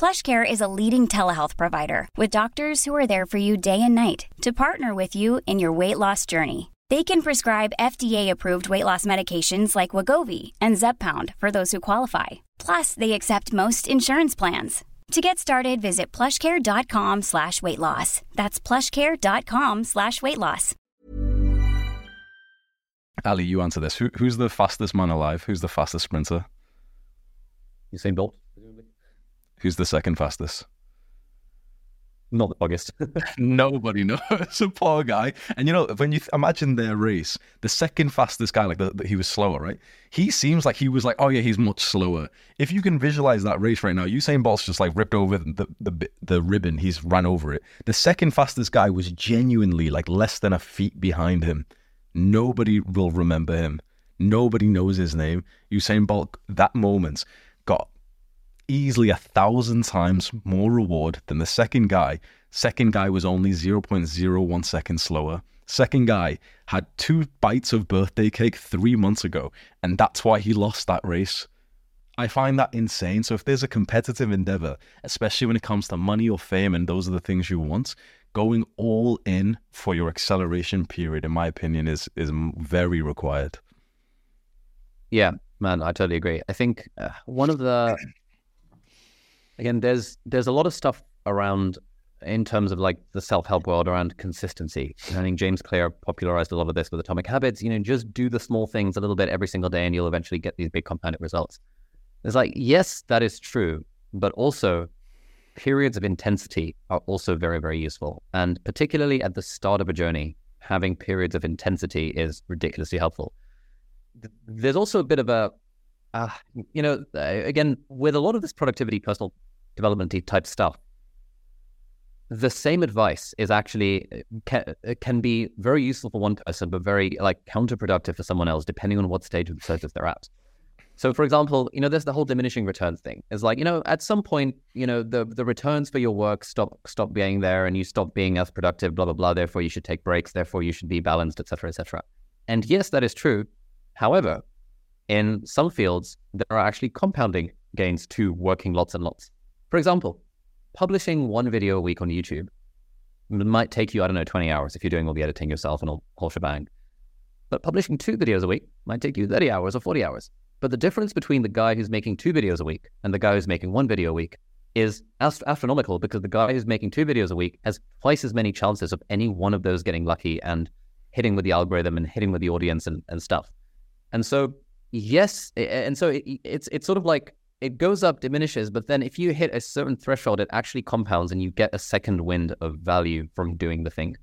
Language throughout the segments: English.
PlushCare is a leading telehealth provider with doctors who are there for you day and night to partner with you in your weight loss journey. They can prescribe FDA-approved weight loss medications like Wegovy and Zepbound for those who qualify. Plus, they accept most insurance plans. To get started, visit plushcare.com slash weight loss. That's plushcare.com slash weight loss. Ali, you answer this. Who, who's the fastest man alive? Who's the fastest sprinter? You Usain Bolt. Who's the second fastest? Not the biggest. Nobody knows. a poor guy. And you know, when you th- imagine their race, the second fastest guy, like the, the, he was slower, right? He seems like he was like, oh yeah, he's much slower. If you can visualize that race right now, Usain Bolt's just like ripped over the, the the ribbon. He's ran over it. The second fastest guy was genuinely like less than a feet behind him. Nobody will remember him. Nobody knows his name. Usain Bolt, that moment, got easily a thousand times more reward than the second guy. Second guy was only 0.01 seconds slower. Second guy had two bites of birthday cake three months ago, and that's why he lost that race. I find that insane. So if there's a competitive endeavor, especially when it comes to money or fame, and those are the things you want, going all in for your acceleration period, in my opinion, is is very required. Yeah, man, I totally agree. I think uh, one of the again, there's there's a lot of stuff around in terms of like the self-help world around consistency. I think James Clear popularized a lot of this with Atomic Habits. You know, just do the small things a little bit every single day, and you'll eventually get these big compounded results. It's like, yes, that is true, but also periods of intensity are also very, very useful. And particularly at the start of a journey, having periods of intensity is ridiculously helpful. There's also a bit of a, uh, you know, again, with a lot of this productivity, personal development type stuff, the same advice is actually uh, can, uh, can be very useful for one person, but very like counterproductive for someone else, depending on what stage of the process they're at. So, for example, you know, there's the whole diminishing returns thing. It's like, you know, at some point, you know, the the returns for your work stop stop being there, and you stop being as productive. Blah blah blah. Therefore, you should take breaks. Therefore, you should be balanced, etc., etc. And yes, that is true. However, in some fields, there are actually compounding gains to working lots and lots. For example, publishing one video a week on YouTube might take you, I don't know, 20 hours if you're doing all the editing yourself and all whole shebang. But publishing two videos a week might take you 30 hours or 40 hours. But the difference between the guy who's making two videos a week and the guy who's making one video a week is ast- astronomical because the guy who's making two videos a week has twice as many chances of any one of those getting lucky and hitting with the algorithm and hitting with the audience and, and stuff. And so, yes, and so it, it's it's sort of like it goes up, diminishes, but then if you hit a certain threshold, it actually compounds and you get a second wind of value from doing the thing.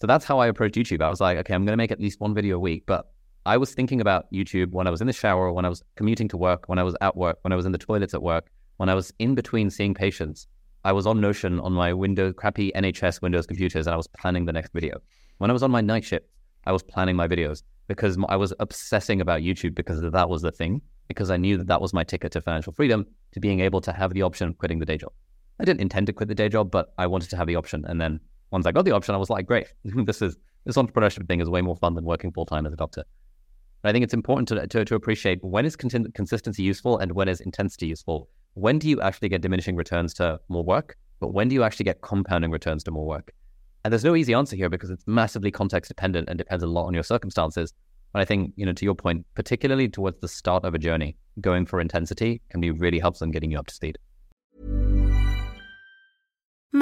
So that's how I approached YouTube. I was like, okay, I'm going to make at least one video a week, but I was thinking about YouTube when I was in the shower, when I was commuting to work, when I was at work, when I was in the toilets at work, when I was in between seeing patients. I was on Notion on my Windows, crappy NHS Windows computers, and I was planning the next video. When I was on my night shift, I was planning my videos because I was obsessing about YouTube because that was the thing, because I knew that that was my ticket to financial freedom, to being able to have the option of quitting the day job. I didn't intend to quit the day job, but I wanted to have the option. And then once I got the option, I was like, great, this is this entrepreneurship thing is way more fun than working full time as a doctor. I think it's important to, to, to appreciate when is con- consistency useful and when is intensity useful. When do you actually get diminishing returns to more work? But when do you actually get compounding returns to more work? And there's no easy answer here because it's massively context dependent and depends a lot on your circumstances. But I think, you know, to your point, particularly towards the start of a journey, going for intensity can be really helpful in getting you up to speed.